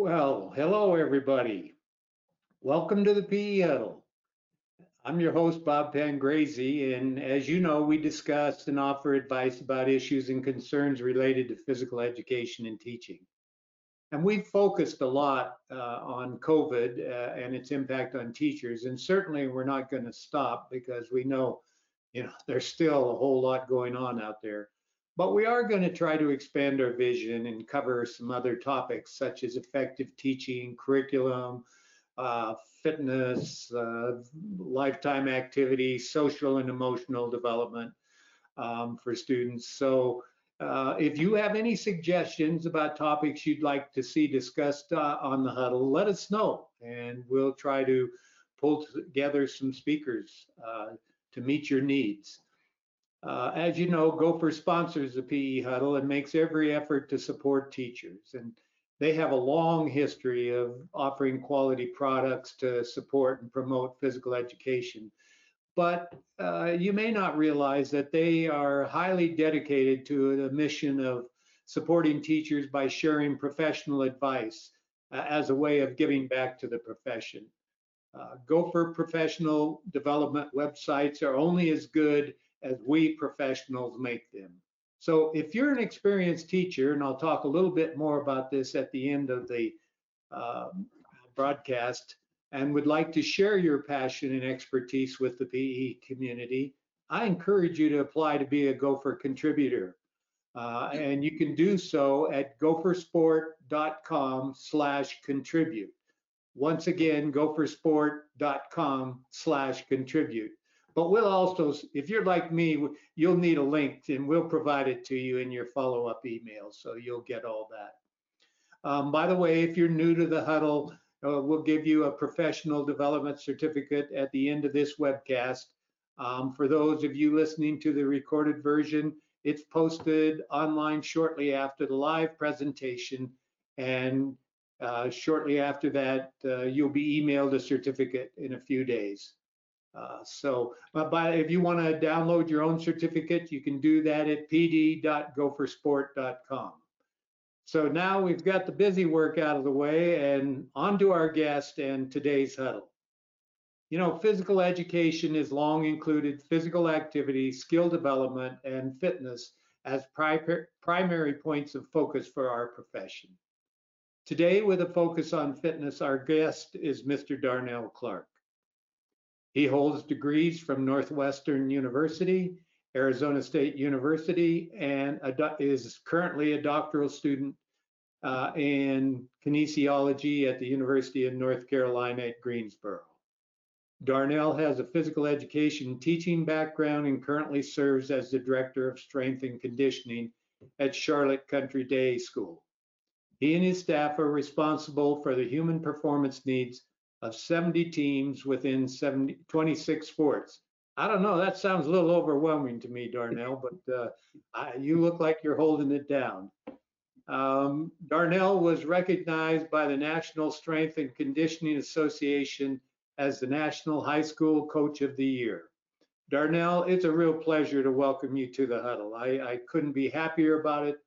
Well, hello, everybody. Welcome to the PE Huddle. I'm your host, Bob Pangrazi, and as you know, we discuss and offer advice about issues and concerns related to physical education and teaching. And we've focused a lot uh, on COVID uh, and its impact on teachers, and certainly we're not going to stop because we know, you know, there's still a whole lot going on out there. But we are going to try to expand our vision and cover some other topics such as effective teaching, curriculum, uh, fitness, uh, lifetime activity, social and emotional development um, for students. So uh, if you have any suggestions about topics you'd like to see discussed uh, on the huddle, let us know and we'll try to pull together some speakers uh, to meet your needs. Uh, as you know, Gopher sponsors the PE Huddle and makes every effort to support teachers. And they have a long history of offering quality products to support and promote physical education. But uh, you may not realize that they are highly dedicated to the mission of supporting teachers by sharing professional advice uh, as a way of giving back to the profession. Uh, Gopher professional development websites are only as good as we professionals make them. So if you're an experienced teacher, and I'll talk a little bit more about this at the end of the uh, broadcast, and would like to share your passion and expertise with the PE community, I encourage you to apply to be a Gopher contributor. Uh, and you can do so at gophersport.com slash contribute. Once again, gophersport.com slash contribute. But we'll also, if you're like me, you'll need a link and we'll provide it to you in your follow-up email. So you'll get all that. Um, by the way, if you're new to the huddle, uh, we'll give you a professional development certificate at the end of this webcast. Um, for those of you listening to the recorded version, it's posted online shortly after the live presentation. And uh, shortly after that, uh, you'll be emailed a certificate in a few days. Uh, so by, if you want to download your own certificate, you can do that at pd.gophersport.com. So now we've got the busy work out of the way and on to our guest and today's huddle. You know, physical education has long included physical activity, skill development, and fitness as pri primary points of focus for our profession. Today, with a focus on fitness, our guest is Mr. Darnell Clark. He holds degrees from Northwestern University, Arizona State University, and is currently a doctoral student uh, in kinesiology at the University of North Carolina at Greensboro. Darnell has a physical education teaching background and currently serves as the Director of Strength and Conditioning at Charlotte Country Day School. He and his staff are responsible for the human performance needs of 70 teams within 70, 26 sports. I don't know, that sounds a little overwhelming to me, Darnell, but uh, I, you look like you're holding it down. Um, Darnell was recognized by the National Strength and Conditioning Association as the National High School Coach of the Year. Darnell, it's a real pleasure to welcome you to the huddle. I, I couldn't be happier about it.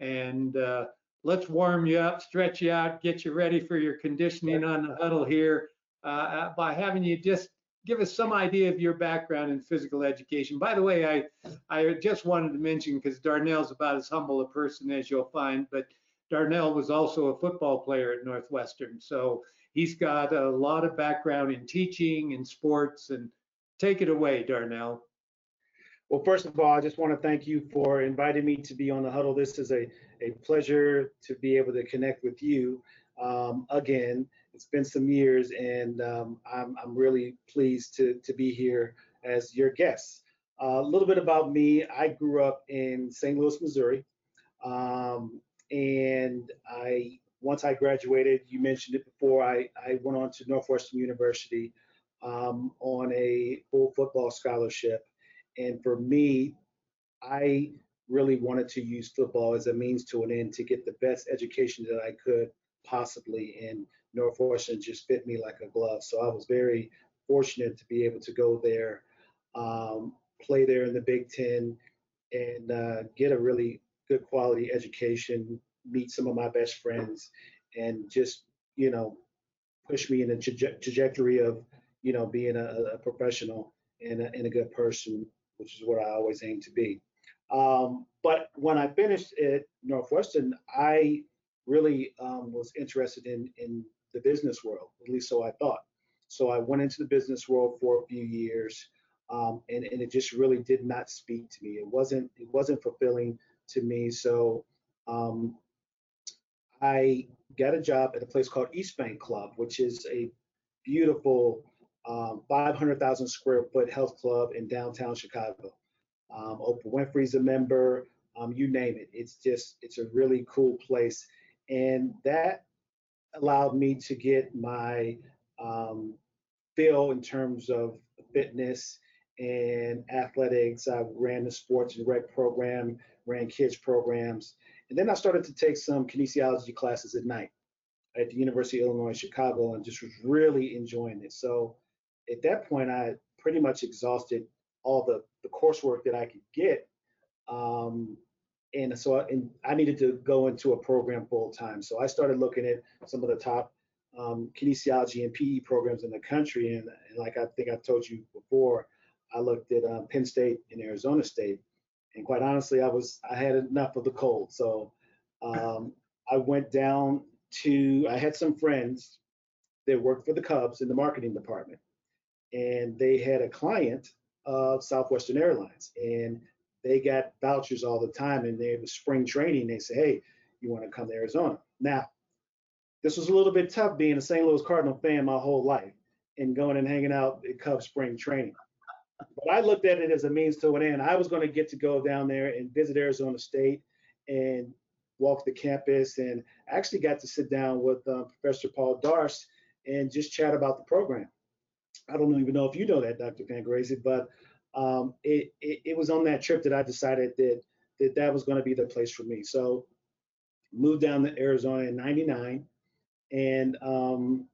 And uh, let's warm you up, stretch you out, get you ready for your conditioning on the huddle here uh, uh, by having you just give us some idea of your background in physical education. By the way, I I just wanted to mention because Darnell's about as humble a person as you'll find, but Darnell was also a football player at Northwestern, so he's got a lot of background in teaching and sports. And take it away, Darnell. Well, first of all, I just want to thank you for inviting me to be on the huddle. This is a, a pleasure to be able to connect with you um, again. It's been some years, and um, I'm, I'm really pleased to, to be here as your guest. Uh, a little bit about me I grew up in St. Louis, Missouri. Um, and I once I graduated, you mentioned it before, I, I went on to Northwestern University um, on a full football scholarship. And for me, I really wanted to use football as a means to an end to get the best education that I could possibly. And Northwestern just fit me like a glove. So I was very fortunate to be able to go there, um, play there in the Big Ten, and uh, get a really good quality education, meet some of my best friends, and just, you know, push me in a traje- trajectory of, you know, being a, a professional and a, and a good person, which is what I always aim to be. Um, but when I finished at Northwestern, I really um, was interested in in the business world, at least so I thought. So I went into the business world for a few years, um, and, and it just really did not speak to me. It wasn't it wasn't fulfilling to me. So um, I got a job at a place called East Bank Club, which is a beautiful um, 500,000 square foot health club in downtown Chicago. Um, Oprah Winfrey's a member, um, you name it. It's just, it's a really cool place. And that allowed me to get my um, feel in terms of fitness and athletics. I ran the sports and rec program, ran kids programs. And then I started to take some kinesiology classes at night at the University of Illinois Chicago and just was really enjoying it. So at that point, I pretty much exhausted all the, the coursework that I could get. Um, and so and I needed to go into a program full time. So I started looking at some of the top um, kinesiology and PE programs in the country. And, and, like I think I've told you before, I looked at um, Penn State and Arizona State. And quite honestly, I was I had enough of the cold. So um, I went down to I had some friends that worked for the Cubs in the marketing department, and they had a client of Southwestern Airlines, and they got vouchers all the time. And they was spring training. They say, hey, you want to come to Arizona? Now, this was a little bit tough being a St. Louis Cardinal fan my whole life and going and hanging out at Cubs spring training. But I looked at it as a means to an end. I was going to get to go down there and visit Arizona State and walk the campus and actually got to sit down with uh, Professor Paul Darst and just chat about the program. I don't even know if you know that, Dr. Pangrazi, but um, it, it, it, was on that trip that I decided that that, that was going to be the place for me. So moved down to Arizona in 99 and um,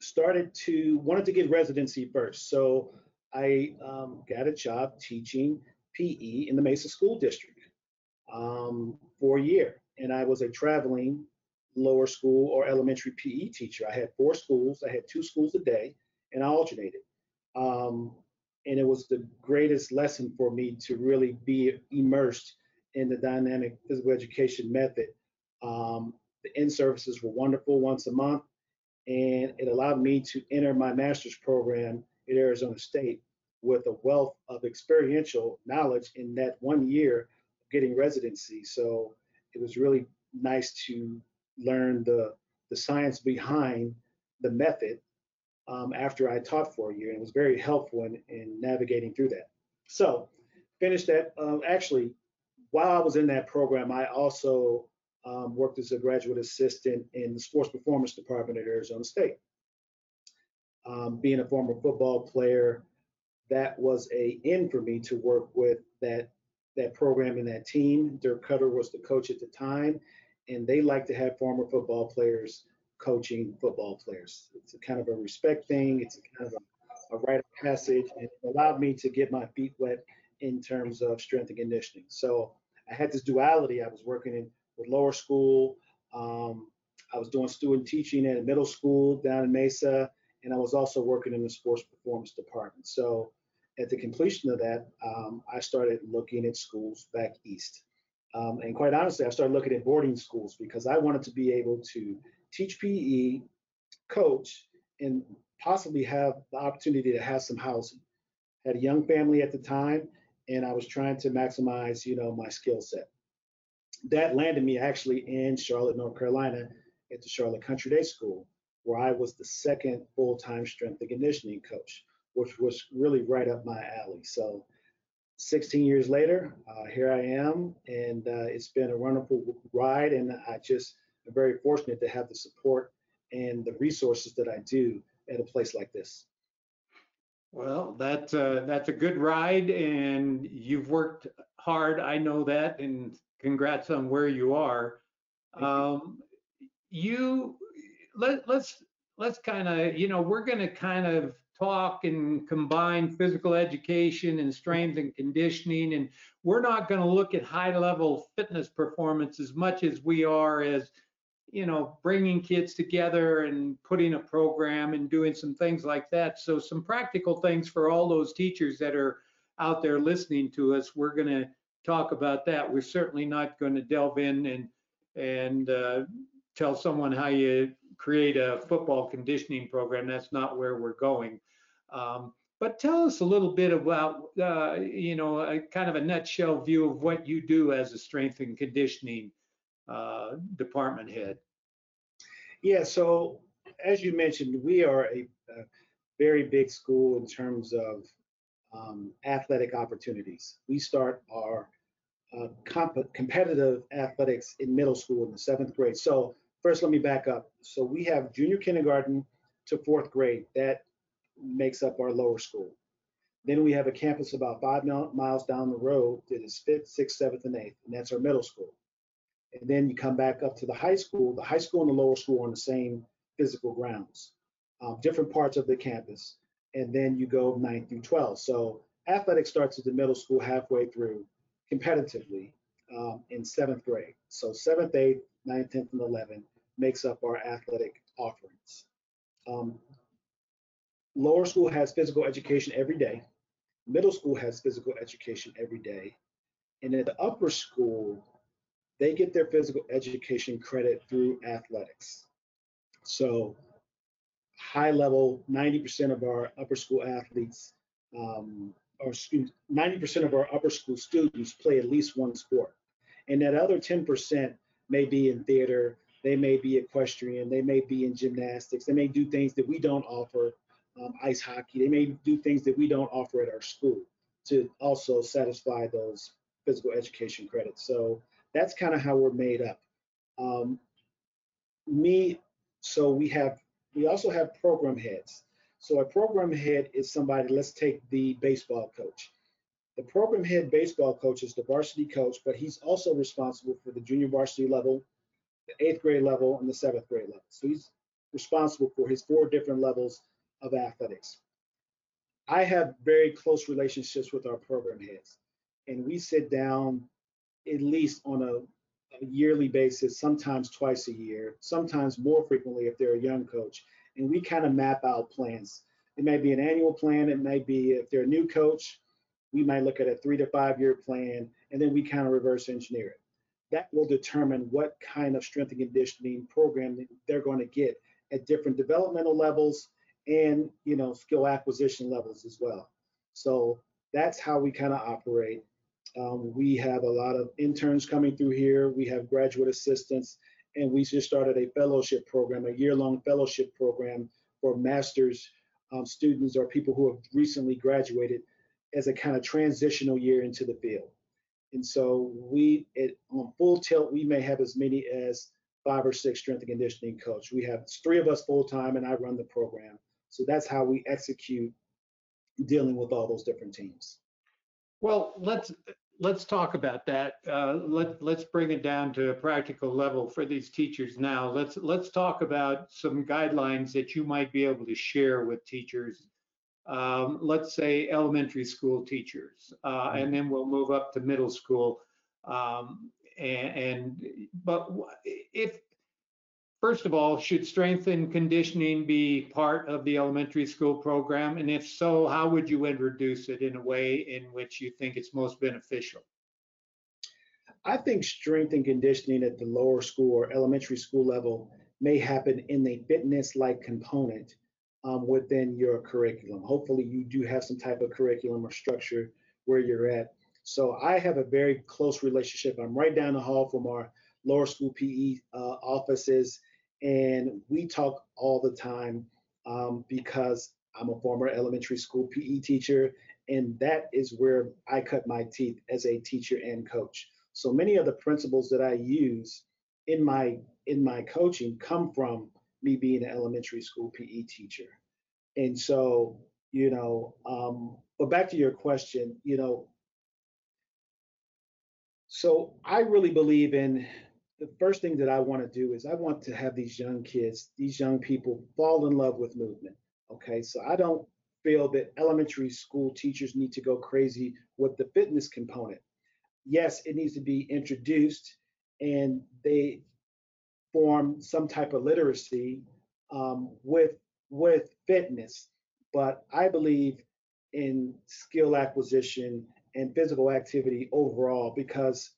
started to, wanted to get residency first. So I um, got a job teaching PE in the Mesa School District um, for a year. And I was a traveling lower school or elementary PE teacher. I had four schools, I had two schools a day, and I alternated. Um, and it was the greatest lesson for me to really be immersed in the dynamic physical education method. Um, the in services were wonderful once a month, and it allowed me to enter my master's program at Arizona State with a wealth of experiential knowledge in that one year of getting residency. So it was really nice to learn the the science behind the method um, after I taught for a year, and it was very helpful in, in navigating through that. So finished that. Um, actually, while I was in that program, I also um, worked as a graduate assistant in the sports performance department at Arizona State. Um, being a former football player, that was a in for me to work with that that program and that team. Dirk Koetter was the coach at the time, and they like to have former football players coaching football players. It's a kind of a respect thing. It's a kind of a, a rite of passage, and it allowed me to get my feet wet in terms of strength and conditioning. So I had this duality. I was working in with lower school. Um, I was doing student teaching at a middle school down in Mesa, and I was also working in the sports performance department. So at the completion of that, um, I started looking at schools back east. Um, and quite honestly, I started looking at boarding schools because I wanted to be able to teach PE, coach, and possibly have the opportunity to have some housing. Had a young family at the time, and I was trying to maximize, you know, my skill set. That landed me actually in Charlotte, North Carolina, at the Charlotte Country Day School, where I was the second full-time strength and conditioning coach which was really right up my alley. So 16 years later, uh, here I am, and uh, it's been a wonderful ride. And I just am very fortunate to have the support and the resources that I do at a place like this. Well, that's uh, that's a good ride, and you've worked hard. I know that, and congrats on where you are. Um, you let let's let's kind of you know we're going to kind of talk and combine physical education and strength and conditioning. And we're not going to look at high level fitness performance as much as we are as you know, bringing kids together and putting a program and doing some things like that. So some practical things for all those teachers that are out there listening to us. We're going to talk about that. We're certainly not going to delve in and and uh, tell someone how you create a football conditioning program. That's not where we're going. Um, but tell us a little bit about, uh, you know, a kind of a nutshell view of what you do as a strength and conditioning uh, department head. Yeah, so as you mentioned, we are a, a very big school in terms of um, athletic opportunities. We start our uh, comp- competitive athletics in middle school in the seventh grade. So first, let me back up. So we have junior kindergarten to fourth grade. That makes up our lower school. Then we have a campus about five miles down the road that is fifth, sixth, seventh, and eighth, and that's our middle school. And then you come back up to the high school. The high school and the lower school are on the same physical grounds, um, different parts of the campus. And then you go 9 through 12. So athletics starts at the middle school halfway through competitively um, in seventh grade. So seventh, eighth, ninth, 10th, and 11th makes up our athletic offerings. Um, lower school has physical education every day. Middle school has physical education every day. And at the upper school, they get their physical education credit through athletics. So high level, 90% of our upper school athletes, um, or 90% of our upper school students play at least one sport. And that other 10% may be in theater, they may be equestrian, they may be in gymnastics, they may do things that we don't offer, um, ice hockey, they may do things that we don't offer at our school to also satisfy those physical education credits. So that's kind of how we're made up. Um, me, so we have, we also have program heads. So a program head is somebody, let's take the baseball coach. The program head baseball coach is the varsity coach, but he's also responsible for the junior varsity level, the eighth grade level, and the seventh grade level. So he's responsible for his four different levels of athletics. I have very close relationships with our program heads, and we sit down at least on a, a, yearly basis, sometimes twice a year, sometimes more frequently if they're a young coach. And we kind of map out plans. It may be an annual plan, it may be if they're a new coach, we might look at a three to five year plan, and then we kind of reverse engineer it. That will determine what kind of strength and conditioning program they're going to get at different developmental levels and you know skill acquisition levels as well. So that's how we kind of operate. Um, we have a lot of interns coming through here. We have graduate assistants, and we just started a fellowship program, a year-long fellowship program for master's um, students or people who have recently graduated as a kind of transitional year into the field. And so we, it, on full tilt, we may have as many as five or six strength and conditioning coach. We have three of us full time, and I run the program. So that's how we execute dealing with all those different teams. Well, let's let's talk about that. Uh, let let's bring it down to a practical level for these teachers now. Let's let's talk about some guidelines that you might be able to share with teachers. Um, let's say elementary school teachers, uh, and then we'll move up to middle school. Um, and, and but if First of all, should strength and conditioning be part of the elementary school program? And if so, how would you introduce it in a way in which you think it's most beneficial? I think strength and conditioning at the lower school or elementary school level may happen in a fitness like component um, within your curriculum. Hopefully, you do have some type of curriculum or structure where you're at. So, I have a very close relationship. I'm right down the hall from our lower school PE uh, offices and we talk all the time um, because I'm a former elementary school PE teacher, and that is where I cut my teeth as a teacher and coach. So many of the principles that I use in my in my coaching come from me being an elementary school PE teacher. And so, you know, um, but back to your question, you know, so I really believe in the first thing that I want to do is I want to have these young kids, these young people fall in love with movement. Okay, so I don't feel that elementary school teachers need to go crazy with the fitness component. Yes, it needs to be introduced and they form some type of literacy um, with with fitness. But I believe in skill acquisition and physical activity overall because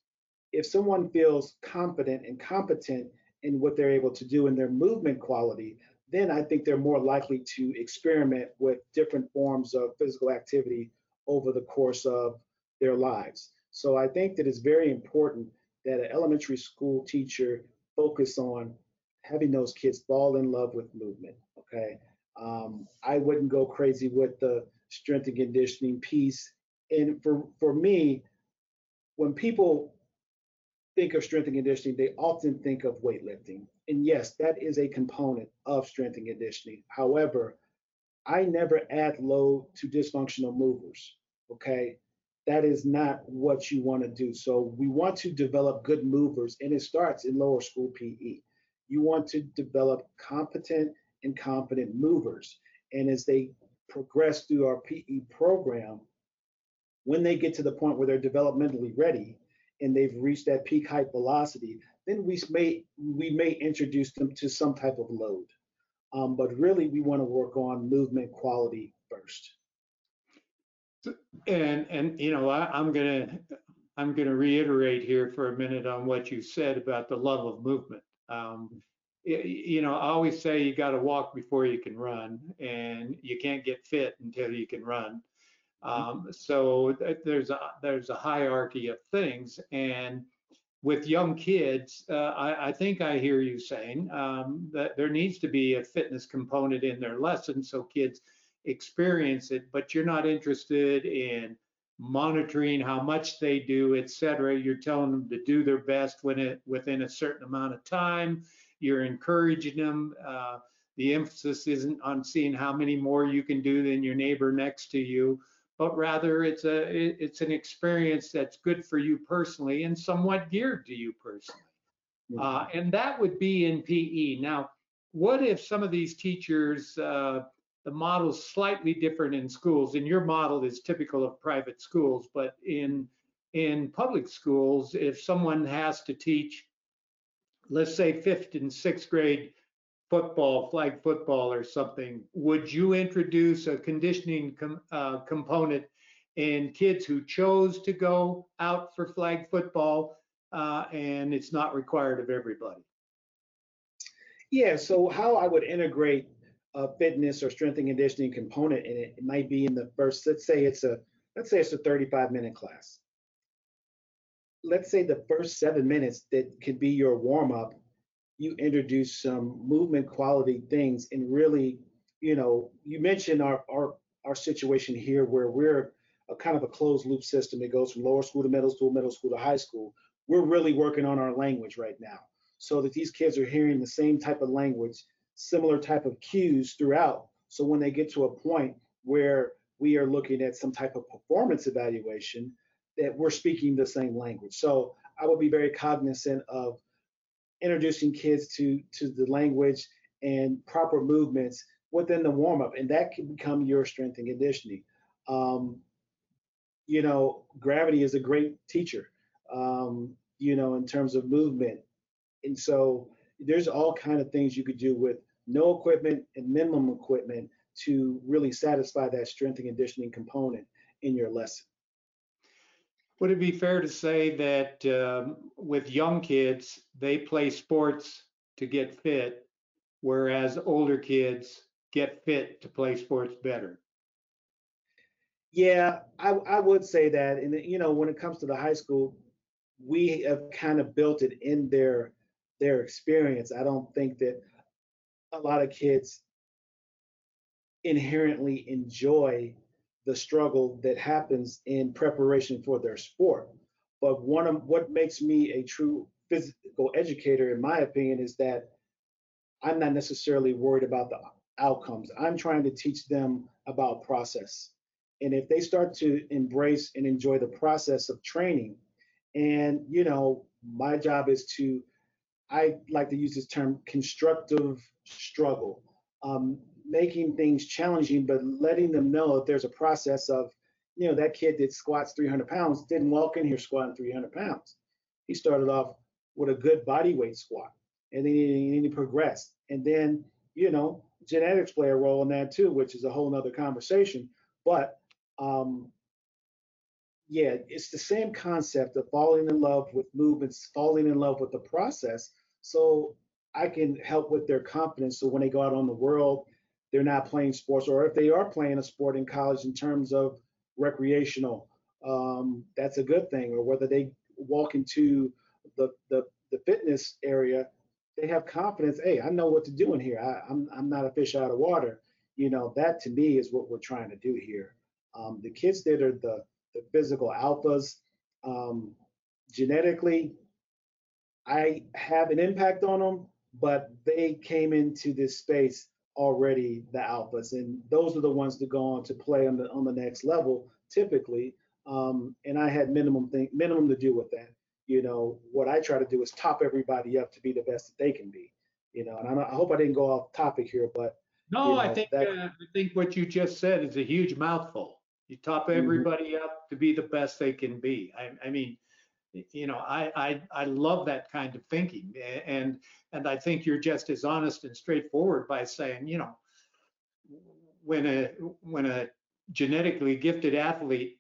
if someone feels confident and competent in what they're able to do in their movement quality, then I think they're more likely to experiment with different forms of physical activity over the course of their lives. So I think that it's very important that an elementary school teacher focus on having those kids fall in love with movement. Okay. Um, I wouldn't go crazy with the strength and conditioning piece. And for, for me, when people think of strength and conditioning, they often think of weightlifting. And yes, that is a component of strength and conditioning. However, I never add load to dysfunctional movers. Okay. That is not what you want to do. So we want to develop good movers, and it starts in lower school PE. You want to develop competent and competent movers. And as they progress through our PE program, when they get to the point where they're developmentally ready and they've reached that peak height velocity, then we may we may introduce them to some type of load. Um, but really, we want to work on movement quality first. And and you know I, I'm gonna I'm gonna reiterate here for a minute on what you said about the love of movement. Um, you know, I always say you got to walk before you can run, and you can't get fit until you can run. Um, so there's a there's a hierarchy of things, and with young kids, uh, I, I, think I hear you saying um, that there needs to be a fitness component in their lesson so kids experience it, but you're not interested in monitoring how much they do, et cetera. You're telling them to do their best when it, within a certain amount of time. You're encouraging them. Uh, the emphasis isn't on seeing how many more you can do than your neighbor next to you, but rather it's a it's an experience that's good for you personally and somewhat geared to you personally. Uh, and that would be in PE. Now, what if some of these teachers, uh, the model's slightly different in schools, and your model is typical of private schools, but in in public schools, if someone has to teach let's say fifth and sixth grade football, flag football or something, would you introduce a conditioning com, uh, component in kids who chose to go out for flag football uh, and it's not required of everybody? Yeah, so how I would integrate a fitness or strength and conditioning component in it, it might be in the first, let's say it's a, let's say it's a 35 minute class let's say the first seven minutes that could be your warm up, you introduce some movement quality things and really, you know, you mentioned our our our situation here where we're a kind of a closed loop system. It goes from lower school to middle school, middle school to high school. We're really working on our language right now so that these kids are hearing the same type of language, similar type of cues throughout. So when they get to a point where we are looking at some type of performance evaluation, that we're speaking the same language. So I would be very cognizant of introducing kids to to the language and proper movements within the warm up, and that can become your strength and conditioning. Um, you know, gravity is a great teacher. Um, you know, in terms of movement, and so there's all kind of things you could do with no equipment and minimum equipment to really satisfy that strength and conditioning component in your lesson. Would it be fair to say that um, with young kids, they play sports to get fit, whereas older kids get fit to play sports better? Yeah, I, I would say that. And, you know, when it comes to the high school, we have kind of built it in their their experience. I don't think that a lot of kids inherently enjoy the struggle that happens in preparation for their sport. But one of what makes me a true physical educator, in my opinion, is that I'm not necessarily worried about the outcomes. I'm trying to teach them about process. And if they start to embrace and enjoy the process of training, and you know, my job is to, I like to use this term, constructive struggle. Um, making things challenging, but letting them know that there's a process of, you know, that kid that squats 300 pounds didn't walk in here squatting 300 pounds. He started off with a good body weight squat. and then he, need to progress. And then, you know, genetics play a role in that too, which is a whole nother conversation. But um, yeah, it's the same concept of falling in love with movements, falling in love with the process. So I can help with their confidence. So when they go out on the world, they're not playing sports, or if they are playing a sport in college in terms of recreational, um, that's a good thing. Or whether they walk into the, the, the fitness area, they have confidence. Hey, I know what to do in here. I, I'm, I'm not a fish out of water. You know, that to me is what we're trying to do here. Um, the kids that are the, the physical alphas, um, genetically, I have an impact on them, but they came into this space already the alphas, and those are the ones that go on to play on the on the next level typically. Um, and I had minimum thing minimum to do with that. You know, what I try to do is top everybody up to be the best that they can be. You know, and I, I hope I didn't go off topic here, but no, you know, I think that- uh, I think what you just said is a huge mouthful. You top Mhm. everybody up to be the best they can be. I, I mean, you know, I, I I love that kind of thinking, and and I think you're just as honest and straightforward by saying, you know, when a when a genetically gifted athlete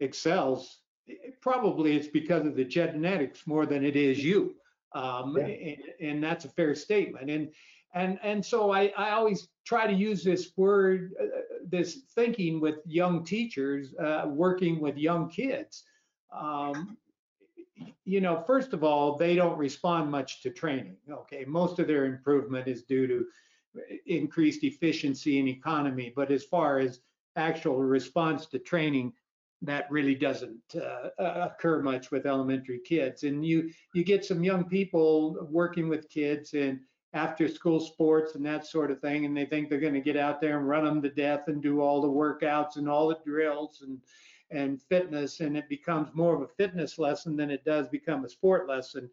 excels, it- probably it's because of the genetics more than it is you. Um, Yeah. and, and that's a fair statement. And and and so I, I always try to use this word, uh, this thinking with young teachers, uh, working with young kids. Um, you know, first of all, they don't respond much to training. Okay, most of their improvement is due to increased efficiency and economy. But as far as actual response to training, that really doesn't uh, occur much with elementary kids. And you you get some young people working with kids and after school sports and that sort of thing, and they think they're going to get out there and run them to death and do all the workouts and all the drills and and fitness, and it becomes more of a fitness lesson than it does become a sport lesson.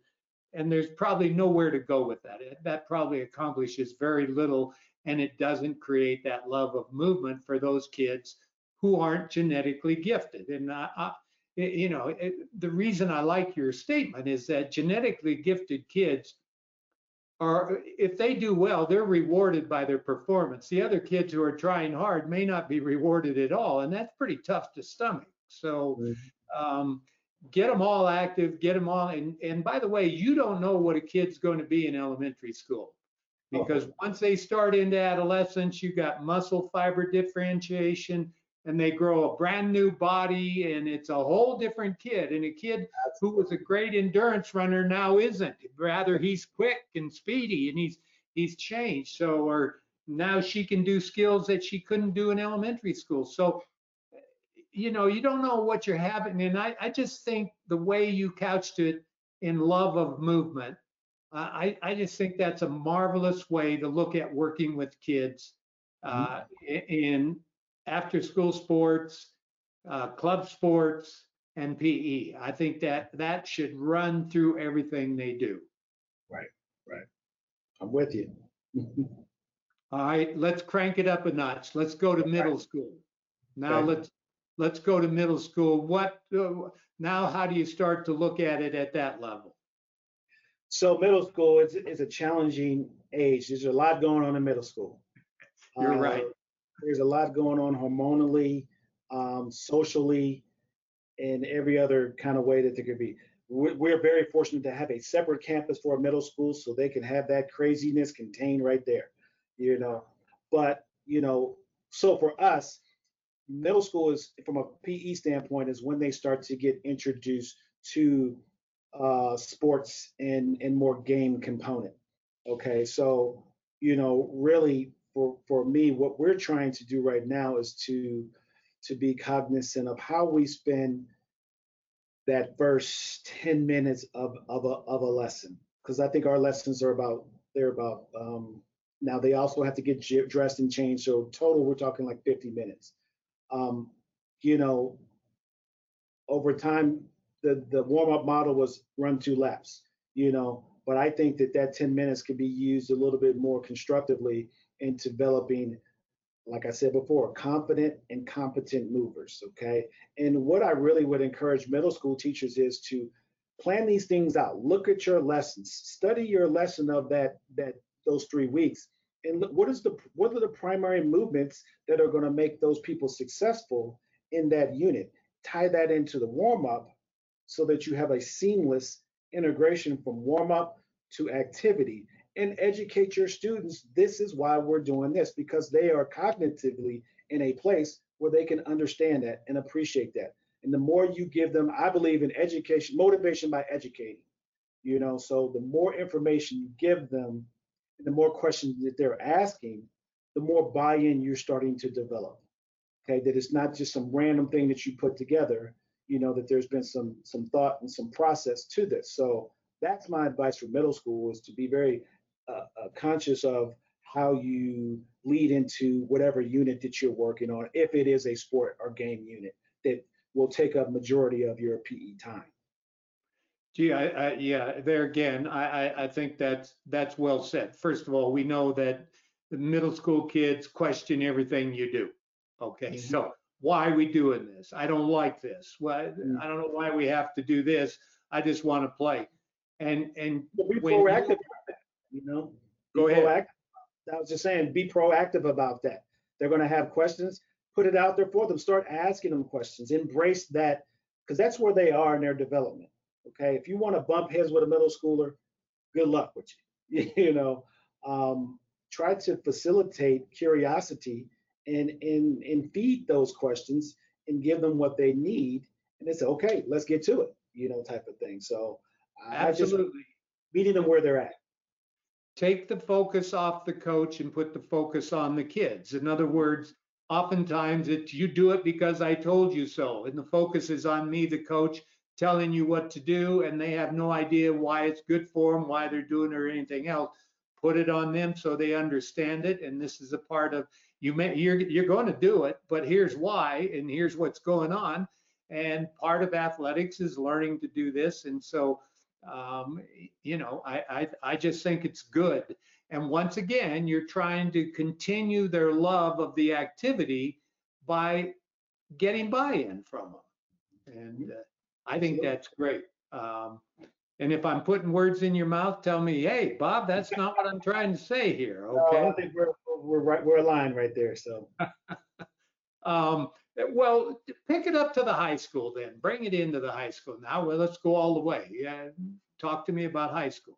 And there's probably nowhere to go with that. It, that probably accomplishes very little, and it doesn't create that love of movement for those kids who aren't genetically gifted. And I, I you know, it, the reason I like your statement is that genetically gifted kids are, if they do well, they're rewarded by their performance. The other kids who are trying hard may not be rewarded at all, and that's pretty tough to stomach. So, um, get them all active, get them all. And, and by the way, you don't know what a kid's going to be in elementary school because once they start into adolescence, you got muscle fiber differentiation and they grow a brand new body and it's a whole different kid. And a kid who was a great endurance runner now isn't. Rather, he's quick and speedy and he's he's changed. So, or now she can do skills that she couldn't do in elementary school. So, you know, you don't know what you're having. And I, I just think the way you couched it in love of movement, uh, I, I just think that's a marvelous way to look at working with kids uh, in after school sports, uh, club sports, and PE. I think that that should run through everything they do. Right, right. I'm with you. All right, let's crank it up a notch. Let's go to middle school. Now Okay. let's let's go to middle school. What uh, now? How do you start to look at it at that level? So middle school is, is a challenging age. There's a lot going on in middle school. You're Uh, right. There's a lot going on hormonally, um, socially, and every other kind of way that there could be. We're, very fortunate to have a separate campus for a middle school so they can have that craziness contained right there, you know. But, you know, so for us, middle school is, from a PE standpoint, is when they start to get introduced to uh, sports and and more game component. Okay, so you know, really for for me, what we're trying to do right now is to to be cognizant of how we spend that first 10 minutes of of a of a lesson because I think our lessons are about they're about um, now they also have to get dressed and changed so total we're talking like 50 minutes um, you know over time the the warm up model was run two laps, you know. But I think that that 10 minutes could be used a little bit more constructively in developing, like I said before, confident and competent movers. Okay. And what I really would encourage middle school teachers is to plan these things out. Look at your lessons. Study your lesson of that that those three weeks, and what is the what are the primary movements that are going to make those people successful in that unit? Tie that into the warm up so that you have a seamless integration from warm up to activity and educate your students. This is why we're doing this because they are cognitively in a place where they can understand that and appreciate that. And the more you give them, I believe in education, motivation by educating. You know, so the more information you give them, the more questions that they're asking, the more buy-in you're starting to develop. Okay, that it's not just some random thing that you put together. You know that there's been some some thought and some process to this. So that's my advice for middle school is to be very uh, uh, conscious of how you lead into whatever unit that you're working on, if it is a sport or game unit that will take up majority of your PE time. Gee, I, I, yeah, there again, I, I, think that's, that's well said. First of all, we know that the middle school kids question everything you do. Okay, Mhm. so why are we doing this? I don't like this. Why, Mm. I don't know why we have to do this. I just want to play. And, and But be When you- proactive you know? Go ahead. proactive. I was just saying, be proactive about that. They're gonna have questions, put it out there for them, start asking them questions, embrace that, because that's where they are in their development. Okay, if you want to bump heads with a middle schooler, good luck with you. You know, um, try to facilitate curiosity and and and feed those questions and give them what they need, and it's okay, let's get to it, you know, type of thing. So I just absolutely, meeting them where they're at. Take the focus off the coach and put the focus on the kids. In other words, oftentimes it's you do it because I told you so. And the focus is on me, the coach, telling you what to do, and they have no idea why it's good for them, why they're doing it or anything else. Put it on them so they understand it. And this is a part of you may you're you're going to do it, but here's why, and here's what's going on. And part of athletics is learning to do this. And so um, you know, I, I, I just think it's good. And once again, you're trying to continue their love of the activity by getting buy-in from them. And uh, I think that's great. Um, and if I'm putting words in your mouth, tell me, hey, Bob, that's not what I'm trying to say here. No, Okay. I think we're we're right we're aligned right there. So Um, well, pick it up to the high school then. Bring it into the high school. Now, well, let's go all the way. Yeah. Talk to me about high school.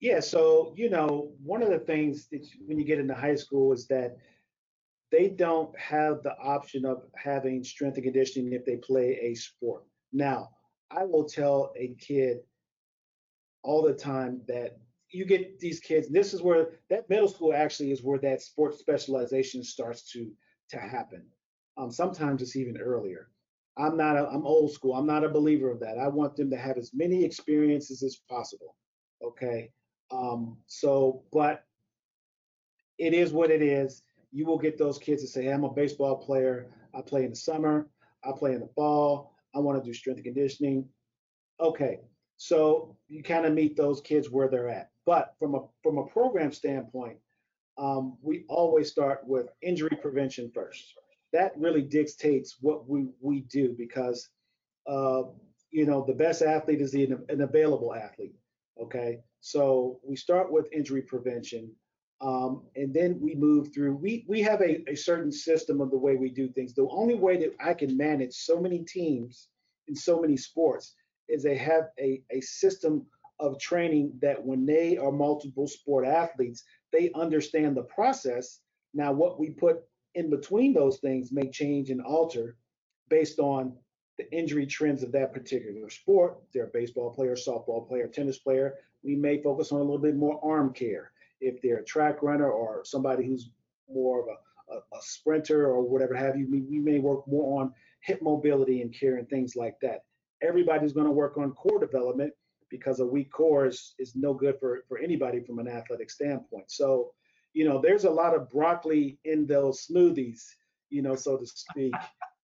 yeah, so you know, one of the things that you- when you get into high school is that they don't have the option of having strength and conditioning if they play a sport. Now, I will tell a kid all the time that you get these kids, this is where that middle school actually is where that sports specialization starts to to happen. Um, sometimes it's even earlier. I'm not a, I'm old school. I'm not a believer of that. I want them to have as many experiences as possible. Okay. Um, so, but it is what it is. You will get those kids to say, hey, I'm a baseball player. I play in the summer. I play in the fall. I want to do strength and conditioning. Okay. So you kind of meet those kids where they're at. But from a from a program standpoint, um, we always start with injury prevention first. That really dictates what we we do because uh, you know the best athlete is the, an available athlete. Okay, so we start with injury prevention, um, and then we move through. We we have a, a certain system of the way we do things. The only way that I can manage so many teams in so many sports is they have a, a system of training that when they are multiple sport athletes, they understand the process. Now, what we put in between those things may change and alter based on the injury trends of that particular sport. If they're a baseball player, softball player, tennis player, we may focus on a little bit more arm care. If they're a track runner or somebody who's more of a, a, a sprinter or whatever have you, we, we may work more on hip mobility and care and things like that. Everybody's going to work on core development because a weak core is, is no good for, for anybody from an athletic standpoint. So, you know, there's a lot of broccoli in those smoothies, you know, so to speak,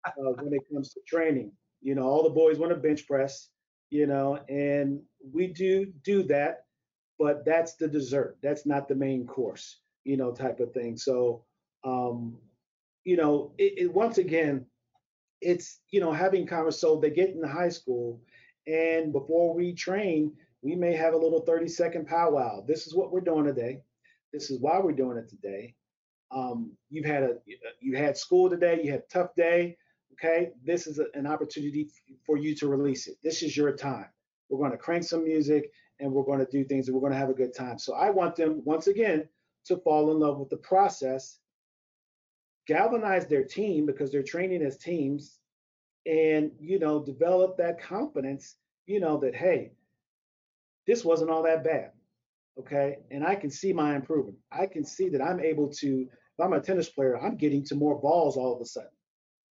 uh, when it comes to training. You know, all the boys want to bench press, you know, and we do do that, but that's the dessert. That's not the main course, you know, type of thing. So, um, you know, it, it once again, it's you know having conversations. So they get into high school, And before we train, we may have a little 30 second powwow. This is what we're doing today. This is why we're doing it today. Um, you've had a you had school today. You had a tough day. Okay, this is a, an opportunity for you to release it. This is your time. We're going to crank some music and we're going to do things and we're going to have a good time. So I want them once again to fall in love with the process, galvanize their team because they're training as teams, and you know develop that confidence. You know that hey, this wasn't all that bad okay? And i can see my improvement. I can see that i'm able to if i'm a tennis player i'm getting to more balls all of a sudden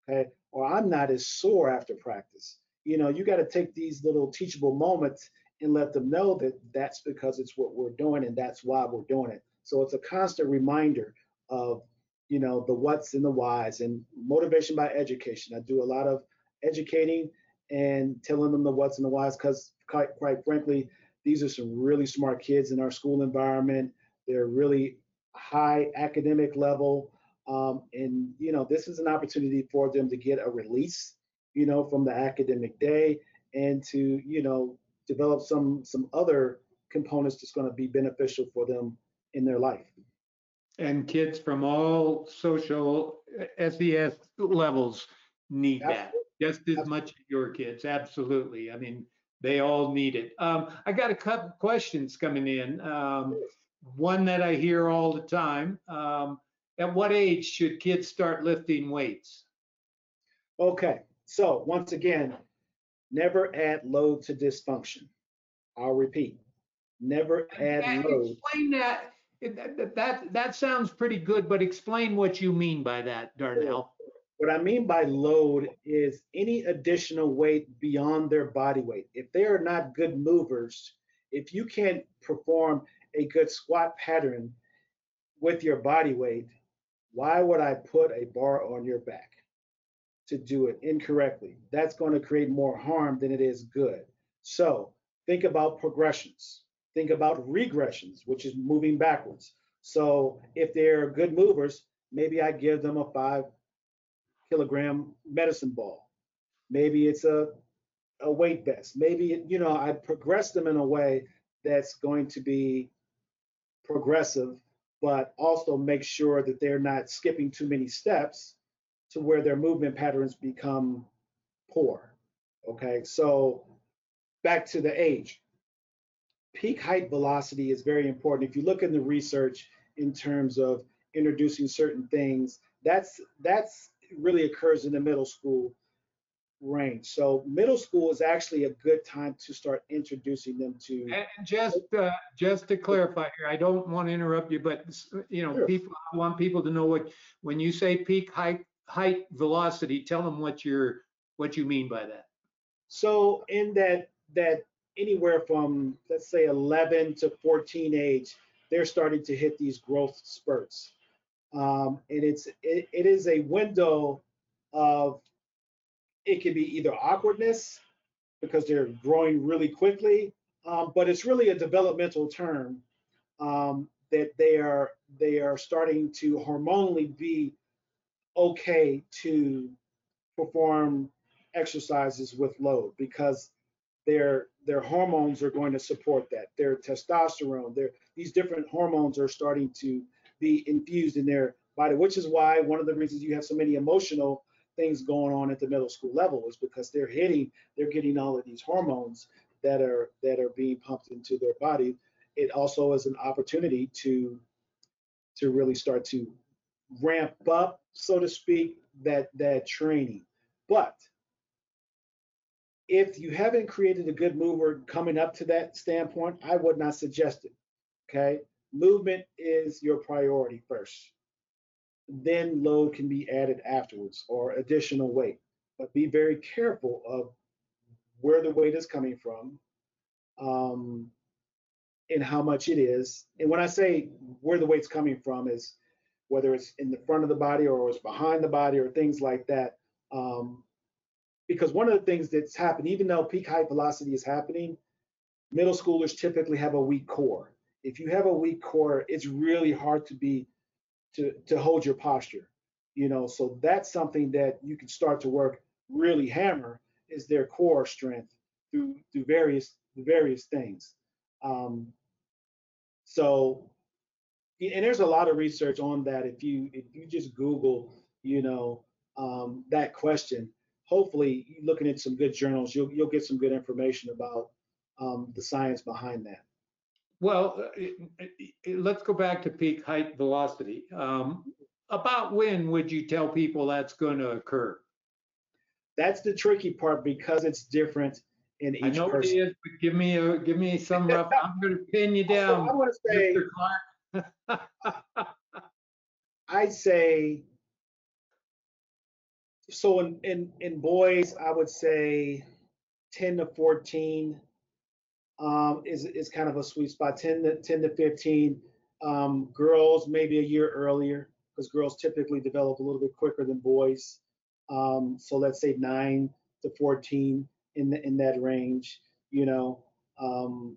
okay? Or i'm not as sore after practice. You know you got to take these little teachable moments and let them know that that's because it's what we're doing and that's why we're doing it. So it's a constant reminder of you know the what's and the whys and motivation by education. I do a lot of educating and telling them the what's and the whys because quite, quite frankly these are some really smart kids in our school environment. They're really high academic level. Um, and, you know, this is an opportunity for them to get a release, you know, from the academic day and to, you know, develop some some other components that's going to be beneficial for them in their life. And kids from all social SES levels need Absolutely. that just as Absolutely. much as your kids. Absolutely. I mean, they all need it. Um, I got a couple questions coming in. Um, one that I hear all the time. Um, at what age should kids start lifting weights? Okay, so once again, never add load to dysfunction. I'll repeat, never add and load. Explain that. That, that. that sounds pretty good, but explain what you mean by that, Darnell. What I mean by load is any additional weight beyond their body weight. If they are not good movers, if you can't perform a good squat pattern with your body weight, why would I put a bar on your back to do it incorrectly? That's going to create more harm than it is good. So think about progressions. Think about regressions, which is moving backwards. So if they're good movers, maybe I give them a five kilogram medicine ball. Maybe it's a, a weight vest. Maybe, you know, I progress them in a way that's going to be progressive, but also make sure that they're not skipping too many steps to where their movement patterns become poor. Okay, so back to the age. Peak height velocity is very important. If you look in the research in terms of introducing certain things, that's that's really occurs in the middle school range. So middle school is actually a good time to start introducing them to. And just uh, just to clarify here, I don't want to interrupt you, but you know, sure. people I want people to know what when you say peak height height velocity, tell them what you're what you mean by that. So in that that anywhere from let's say 11 to 14 age, they're starting to hit these growth spurts. Um, and it's it, it is a window of it can be either awkwardness because they're growing really quickly, um, but it's really a developmental term um, that they are they are starting to hormonally be okay to perform exercises with load because their their hormones are going to support that. Their testosterone, their these different hormones are starting to be infused in their body, which is why one of the reasons you have so many emotional things going on at the middle school level is because they're hitting, they're getting all of these hormones that are that are being pumped into their body. It also is an opportunity to to really start to ramp up, so to speak, that that training. But if you haven't created a good mover coming up to that standpoint, I would not suggest it. Okay movement is your priority first. Then load can be added afterwards or additional weight. But be very careful of where the weight is coming from um, and how much it is. And when I say where the weight's coming from is whether it's in the front of the body or it's behind the body or things like that. Um, because one of the things that's happened, even though peak height velocity is happening, middle schoolers typically have a weak core if you have a weak core, it's really hard to be to to hold your posture. You know, so that's something that you can start to work really hammer is their core strength through through various various things. Um, so, and there's a lot of research on that. If you if you just Google, you know, um, that question, hopefully looking at some good journals, you'll you'll get some good information about um, the science behind that. Well, uh, uh, uh, let's go back to peak height velocity. Um, about when would you tell people that's going to occur? That's the tricky part because it's different in each I know person. it is, but give me a give me some rough. I'm going to pin you down, I want to say, Mr. Clark. I'd say, so in, in, in boys, I would say 10 to 14 um, is, is kind of a sweet spot, 10 to, 10 to 15. Um, girls, maybe a year earlier, because girls typically develop a little bit quicker than boys. Um, so let's say 9 to 14 in, the, in that range, you know, um,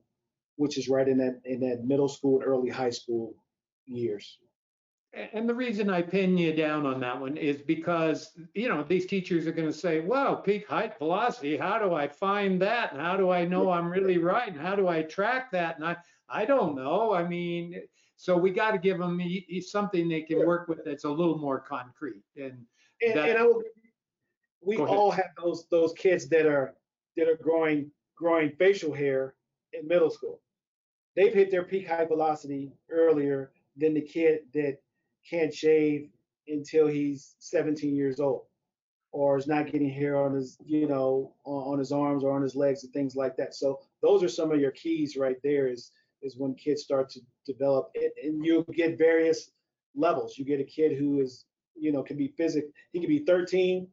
which is right in that, in that middle school and early high school years. And the reason I pin you down on that one is because, you know, these teachers are going to say, wow, peak height velocity, how do I find that? And how do I know I'm really right? And how do I track that? And I, I don't know. I mean, so we got to give them something they can work with that's a little more concrete. And And, That- and I will, we all have those those kids that are that are growing growing facial hair in middle school. They've hit their peak height velocity earlier than the kid that can't shave until he's 17 years old, or is not getting hair on his you know on, on his arms or on his legs and things like that. So those are some of your keys right there. Is is when kids start to develop it, and you get various levels. You get a kid who is you know can be physic. He can be 13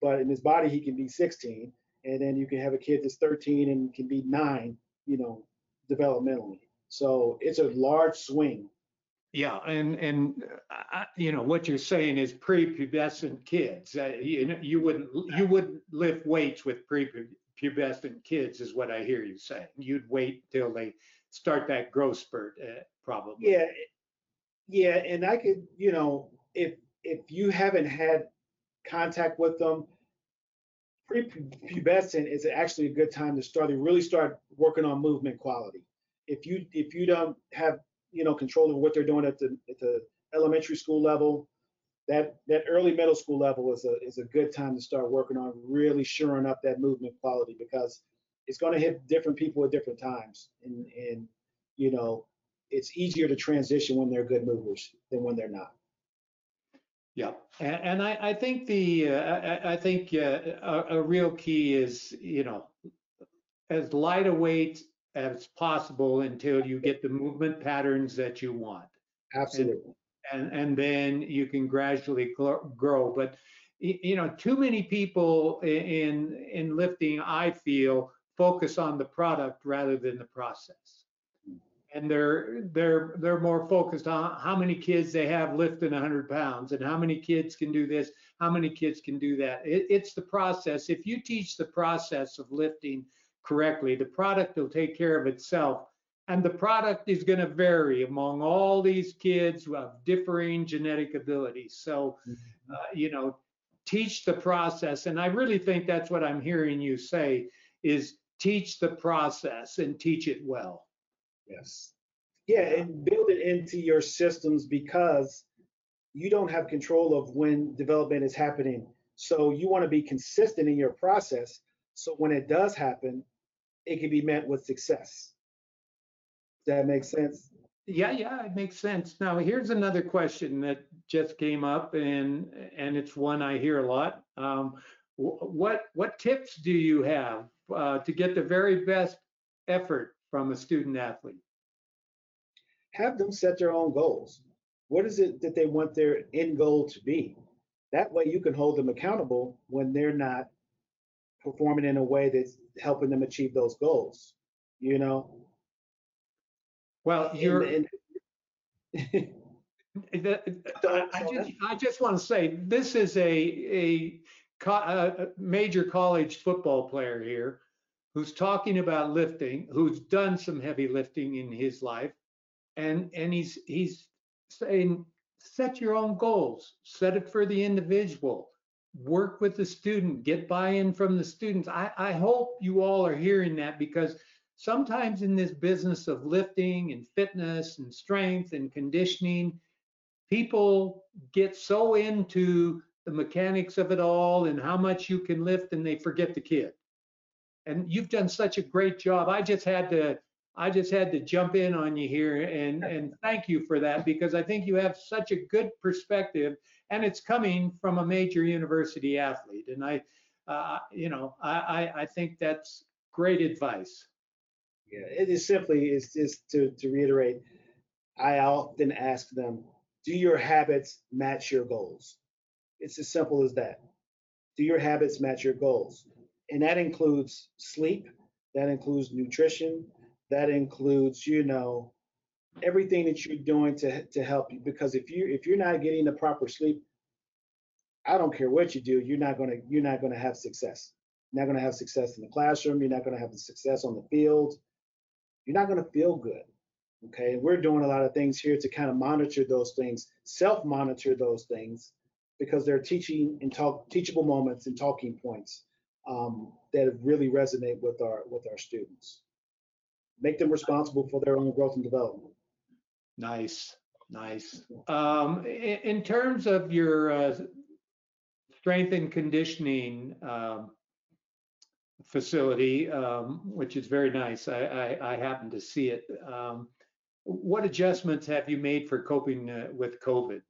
but in his body he can be 16 and then you can have a kid that's 13 and can be 9 you know developmentally so it's a large swing yeah, and, and, uh, I- you know, what you're saying is prepubescent kids. Uh, You you wouldn't, you wouldn't lift weights with prepubescent kids is what I hear you saying. You'd wait till they start that growth spurt, uh, probably. yeah yeah and i could you know if if you haven't had contact with them prepubescent is actually a good time to start to really start working on movement quality if you if you don't have you know control of what they're doing at the at the elementary school level that that early middle school level is a is a good time to start working on really shoring up that movement quality because it's going to hit different people at different times. And and you know it's easier to transition when they're good movers than when they're not. Yeah, and, and I, I think the, uh, I, I think uh, a, a real key is, you know, as light a weight as possible until you get the movement patterns that you want. absolutely and and then you can gradually grow. But you know, too many people in in lifting, I feel, focus on the product rather than the process. And they're they're they're more focused on how many kids they have lifting 100 pounds and how many kids can do this, how many kids can do that. It, it's the process. If you teach the process of lifting correctly, the product will take care of itself and the product is going to vary among all these kids who have differing genetic abilities. So, uh, you know, teach the process. And I really think that's what I'm hearing you say is teach the process and teach it well. Yes. Yeah, and build it into your systems because you don't have control of when development is happening. So you want to be consistent in your process. So when it does happen, it can be met with success. Does that make sense? Yeah, yeah, it makes sense. Now, here's another question that just came up, and and it's one I hear a lot. Um, what what tips do you have uh, to get the very best effort from a student athlete? Have them set their own goals. What is it that they want their end goal to be? That way you can hold them accountable when they're not performing in a way that's helping them achieve those goals. You know? Well, you're. and- That- I I just, I just want to say, this is a, a, a a major college football player here who's talking about lifting, who's done some heavy lifting in his life. And, and he's, he's saying, set your own goals, set it for the individual. Work with the student, get buy-in from the students. I, I hope you all are hearing that because sometimes in this business of lifting and fitness and strength and conditioning, people get so into the mechanics of it all and how much you can lift and they forget the kid. And you've done such a great job. I just had to I just had to jump in on you here and and thank you for that because I think you have such a good perspective and it's coming from a major university athlete and I uh, you know I, I I think that's great advice. Yeah, it is simply is just to to reiterate. I often ask them, do your habits match your goals? It's as simple as that. Do your habits match your goals? And that includes sleep, that includes nutrition, that includes, you know, everything that you're doing to to help you. Because if you if you're not getting the proper sleep, I don't care what you do, you're not gonna you're not gonna have success. You're not gonna have success in the classroom. You're not gonna have the success on the field. You're not gonna feel good. Okay, we're doing a lot of things here to kind of monitor those things, self-monitor those things, because they're teaching and talk teachable moments and talking points um, that really resonate with our with our students make them responsible for their own growth and development. Nice, nice. Um, in, in, terms of your uh, strength and conditioning um, facility, um, which is very nice, I, I, I happen to see it. Um, what adjustments have you made for coping uh, with COVID?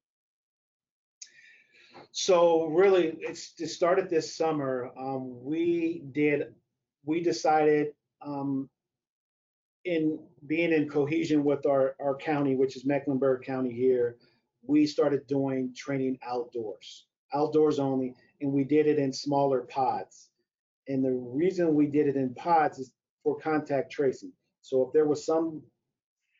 So really, it's it started this summer. Um, we did, we decided um, in being in cohesion with our, our county, which is Mecklenburg County here, we started doing training outdoors, outdoors only, and we did it in smaller pods. And the reason we did it in pods is for contact tracing. So if there was some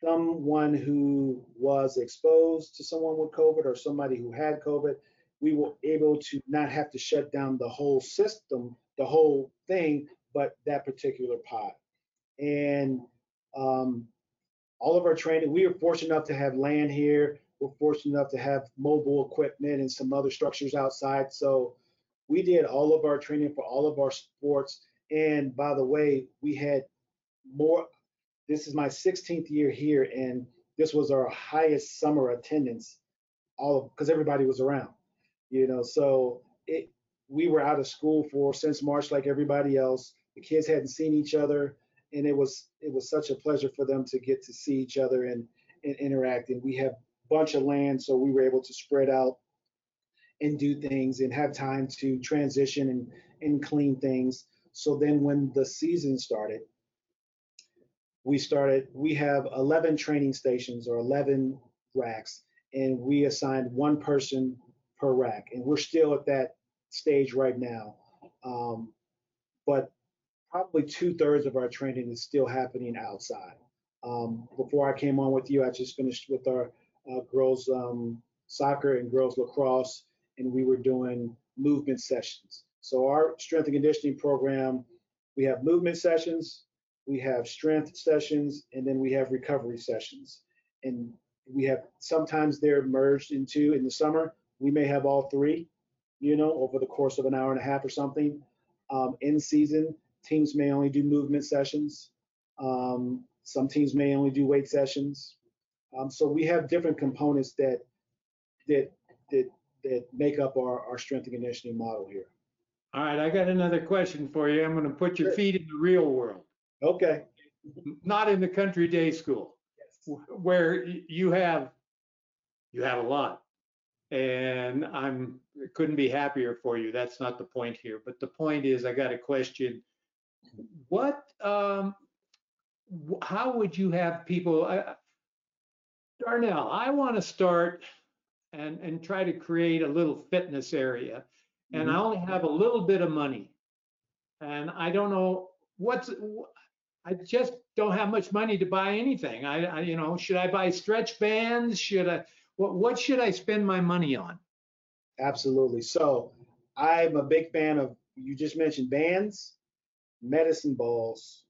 someone who was exposed to someone with COVID or somebody who had COVID, we were able to not have to shut down the whole system, the whole thing, but that particular pod. And um, all of our training, we are fortunate enough to have land here. We're fortunate enough to have mobile equipment and some other structures outside. So we did all of our training for all of our sports. And by the way, we had more. This is my 16th year here, and this was our highest summer attendance. All because everybody was around, you know. So it we were out of school for since March, like everybody else. The kids hadn't seen each other and it was it was such a pleasure for them to get to see each other and, and interact. And we have a bunch of land, so we were able to spread out and do things and have time to transition and and clean things. So then when the season started, we started. We have 11 training stations or 11 racks, and we assigned one person per rack, and we're still at that stage right now. Um, but probably two thirds of our training is still happening outside. Um, before I came on with you, I just finished with our uh, girls um, soccer and girls lacrosse, and we were doing movement sessions. So our strength and conditioning program, we have movement sessions, we have strength sessions, and then we have recovery sessions. And we have sometimes they're merged into in the summer. We may have all three, you know, over the course of an hour and a half or something. Um, in season, Teams may only do movement sessions. Um, some teams may only do weight sessions. Um, so we have different components that that that that make up our, our strength and conditioning model here. All right, I got another question for you. I'm going to put your feet in the real world. Okay. Not in the country day school, yes. where you have you have a lot, and I'm couldn't be happier for you. That's not the point here, but the point is, I got a question what, um, how would you have people, uh, Darnell, I want to start and, and try to create a little fitness area. And mm-hmm. I only have a little bit of money. And I don't know what's, I just don't have much money to buy anything. I, I you know, should I buy stretch bands? Should I, what, what should I spend my money on? Absolutely. So I'm a big fan of, you just mentioned bands medicine balls.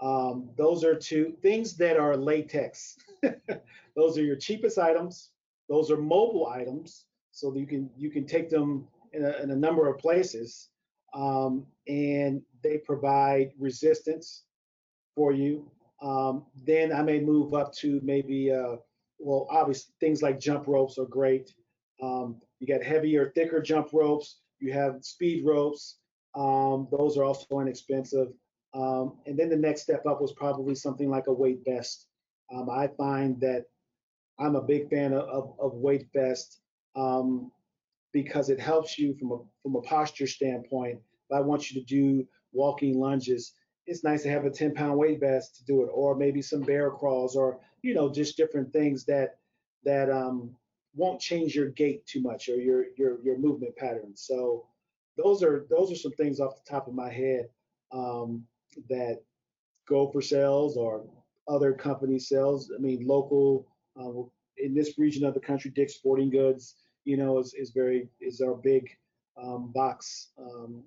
Um, those are two things that are latex. those are your cheapest items. Those are mobile items, so you can you can take them in a, in a number of places, um, and they provide resistance for you. Um, then I may move up to maybe, uh, well, obviously things like jump ropes are great. Um, you got heavier, thicker jump ropes. You have speed ropes. Um, those are also inexpensive. Um, and then the next step up was probably something like a weight vest. Um, I find that I'm a big fan of, of, of weight vest um, because it helps you from a from a posture standpoint. If I want you to do walking lunges, it's nice to have a 10 pound weight vest to do it, or maybe some bear crawls, or you know just different things that that um, won't change your gait too much or your your your movement patterns. So those are those are some things off the top of my head um, that Gopher sells or other company sales. I mean, local uh, in this region of the country, Dick's Sporting Goods, you know, is is very is our big um, box um,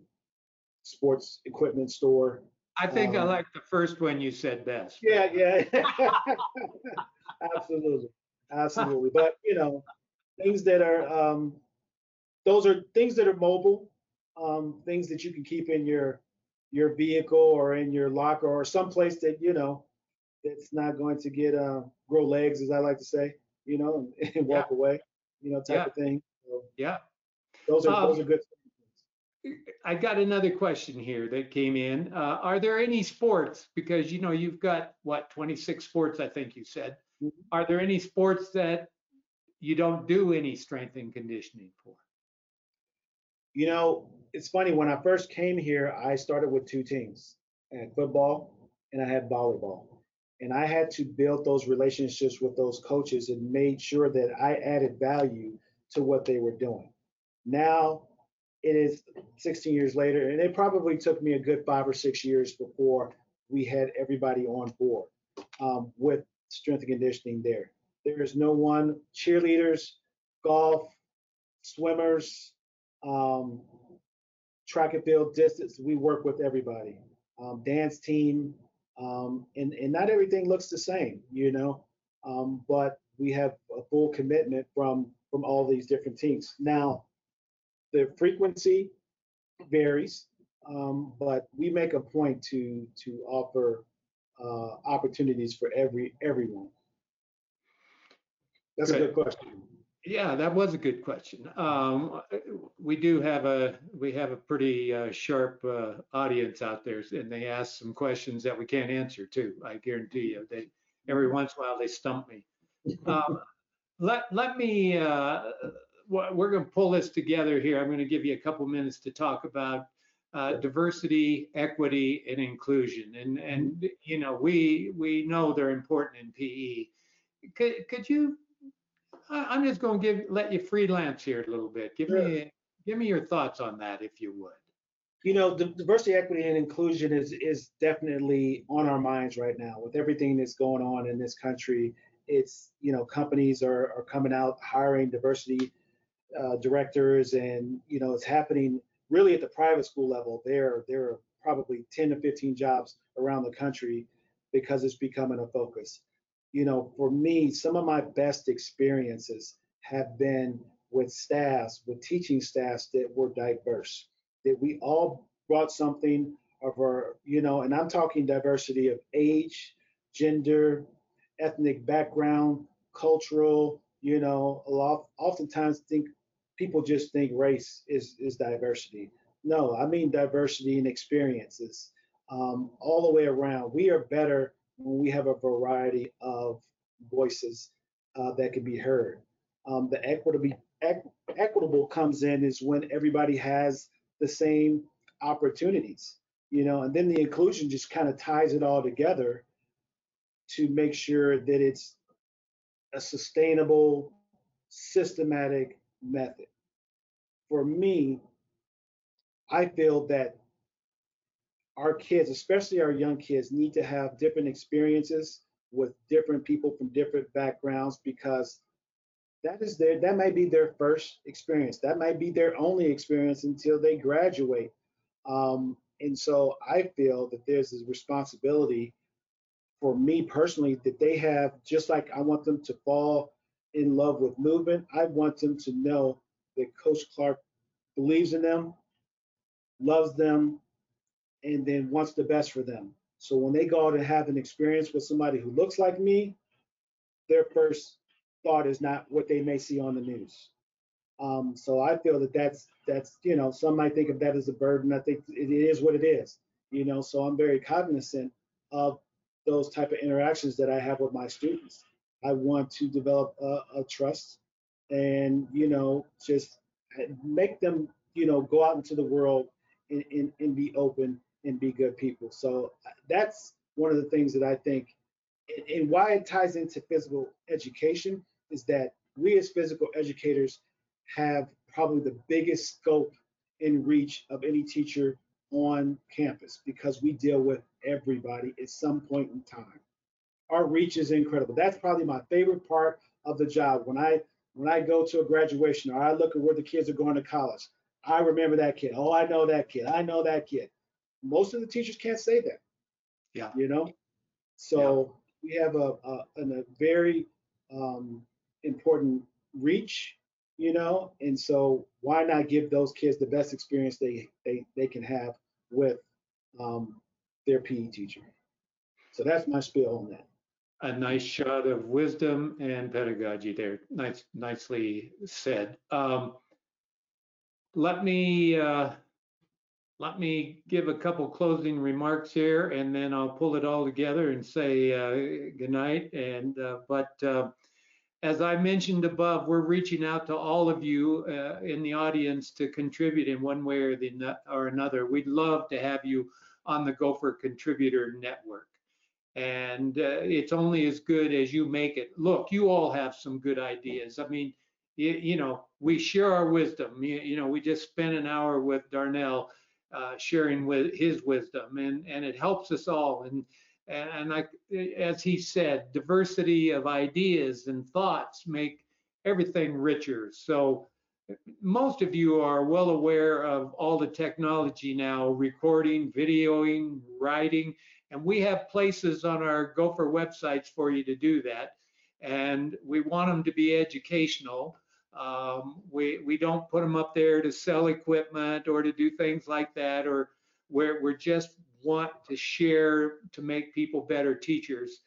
sports equipment store. I think I Um, like the first one you said best. Yeah, yeah, absolutely, absolutely. But you know, things that are um, those are things that are mobile, um, things that you can keep in your your vehicle or in your locker or someplace that you know that's not going to get uh, grow legs, as I like to say, you know, and, and walk away, you know, type Yeah. of thing. So Yeah. those are those Um, are good. I got another question here that came in. Uh, are there any sports? Because you know you've got what 26 sports, I think you said. Mhm. Are there any sports that you don't do any strength and conditioning for? You know, it's funny. When I first came here, I started with two teams. I football and I had volleyball. And I had to build those relationships with those coaches and made sure that I added value to what they were doing. Now it is 16 years later, and it probably took me a good five or six years before we had everybody on board um, with strength and conditioning there. There is no one, cheerleaders, golf, swimmers, um, track and field distance, we work with everybody. Um, dance team, um, and, and not everything looks the same, you know, um, but we have a full commitment from from all these different teams. Now, the frequency varies, um, but we make a point to to offer uh, opportunities for every everyone. That's a Good. good question. Yeah, that was a good question. Um, we do have a we have a pretty uh, sharp uh, audience out there, and they ask some questions that we can't answer too. I guarantee you. They every once in a while they stump me. Um, let let me. Uh, we're going to pull this together here. I'm going to give you a couple minutes to talk about uh, diversity, equity, and inclusion. And and you know we we know they're important in PE. Could could you I- I'm just going to give, let you freelance here a little bit. Give Sure. me, give me your thoughts on that, if you would. You know, the diversity, equity, and inclusion is is definitely on our minds right now with everything that's going on in this country. It's you know, companies are are coming out hiring diversity uh, directors, and you know, it's happening really at the private school level. There there are probably 10 to 15 jobs around the country because it's becoming a focus. You know, for me, some of my best experiences have been with staffs, with teaching staffs that were diverse that we all brought something of our, you know, and I'm talking diversity of age, gender, ethnic background, cultural, you know, a lot oftentimes think people just think race is is diversity. No, I mean diversity in experiences um, all the way around. We are better we have a variety of voices uh, that can be heard. Um, the equitable equ- equitable comes in is when everybody has the same opportunities, you know, and then the inclusion just kind of ties it all together to make sure that it's a sustainable, systematic method. For me, I feel that our kids, especially our young kids, need to have different experiences with different people from different backgrounds because that is their that might be their first experience. That might be their only experience until they graduate. Um, and so i feel that there's a responsibility for me personally that they have just like i want them to fall in love with movement i want them to know that coach clark believes in them, loves them, and then wants the best for them. So when they go out and have an experience with somebody who looks like me, their first thought is not what they may see on the news. Um, so I feel that that's that's you know some might think of that as a burden. I think it is what it is. You know, so I'm very cognizant of those type of interactions that I have with my students. I want to develop a, a trust and you know just make them you know go out into the world and, and, and be open and be good people. So uh, that's one of the things that I think and why it ties into physical education is that we as physical educators have probably the biggest scope and reach of any teacher on campus because we deal with everybody at some point in time. Our reach is incredible. That's probably my favorite part of the job. When I when I go to a graduation or I look at where the kids are going to college, I remember that kid. Oh, I know that kid. I know that kid. Most of the teachers can't say that. Yeah. You know, so we have a, a, a very um, important reach, you know, and so why not give those kids the best experience they they, they can have with um, their PE teacher? So that's my spiel on that. A nice shot of wisdom and pedagogy there. Nice, nicely said. Um, let me uh, let me give a couple closing remarks here, and then I'll pull it all together and say uh, good night. And uh, but uh, as I mentioned above, we're reaching out to all of you uh, in the audience to contribute in one way or the or another. We'd love to have you on the Gopher Contributor Network and uh, it's only as good as you make it. Look, you all have some good ideas. I mean, you, you know, we share our wisdom. You, you, know, we just spent an hour with Darnell uh, sharing with his wisdom, and and it helps us all. And and, I, as he said, diversity of ideas and thoughts make everything richer. So most of you are well aware of all the technology now, recording, videoing, writing, and we have places on our Gopher websites for you to do that. And we want them to be educational. Um, we, we don't put them up there to sell equipment or to do things like that, or where we're just want to share to make people better teachers.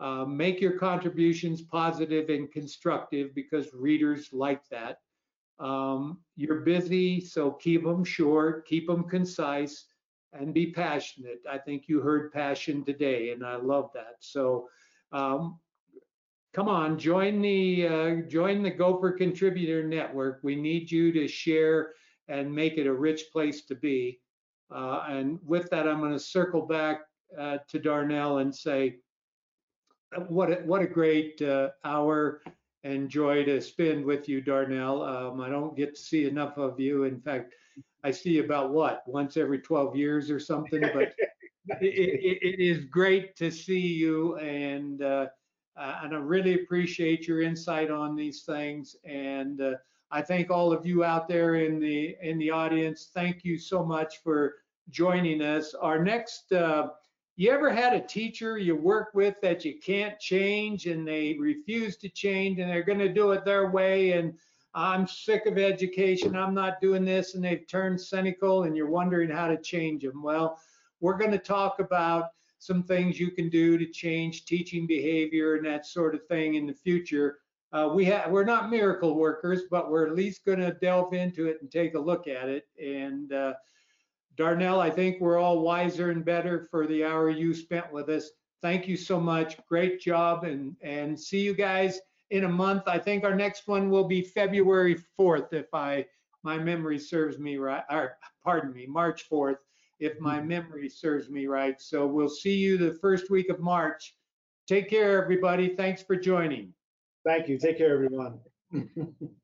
Uh, make your contributions positive and constructive because readers like that. Um, you're busy, so keep them short, keep them concise and be passionate. I think you heard passion today, and I love that. So, um, come on, join the uh, join the Gopher Contributor Network. We need you to share and make it a rich place to be. Uh, and with that, I'm going to circle back uh, to Darnell and say, what a, what a great uh, hour and joy to spend with you, Darnell. Um, I don't get to see enough of you. In fact, I see about what once every 12 years or something. But it, it, it is great to see you, and uh, and I really appreciate your insight on these things. And uh, I thank all of you out there in the in the audience. Thank you so much for joining us. Our next. Uh, you ever had a teacher you work with that you can't change and they refuse to change and they're going to do it their way and I'm sick of education, I'm not doing this, and they've turned cynical and you're wondering how to change them. Well, we're going to talk about some things you can do to change teaching behavior and that sort of thing in the future. Uh, we have we're not miracle workers, but we're at least going to delve into it and take a look at it. And uh, Darnell, I think we're all wiser and better for the hour you spent with us. Thank you so much. Great job, and and see you guys in a month. I think our next one will be February 4th, if I my memory serves me right. Or pardon me, March 4th, if my mm-hmm. memory serves me right. So we'll see you the first week of March. Take care, everybody. Thanks for joining. Thank you. Take care, everyone.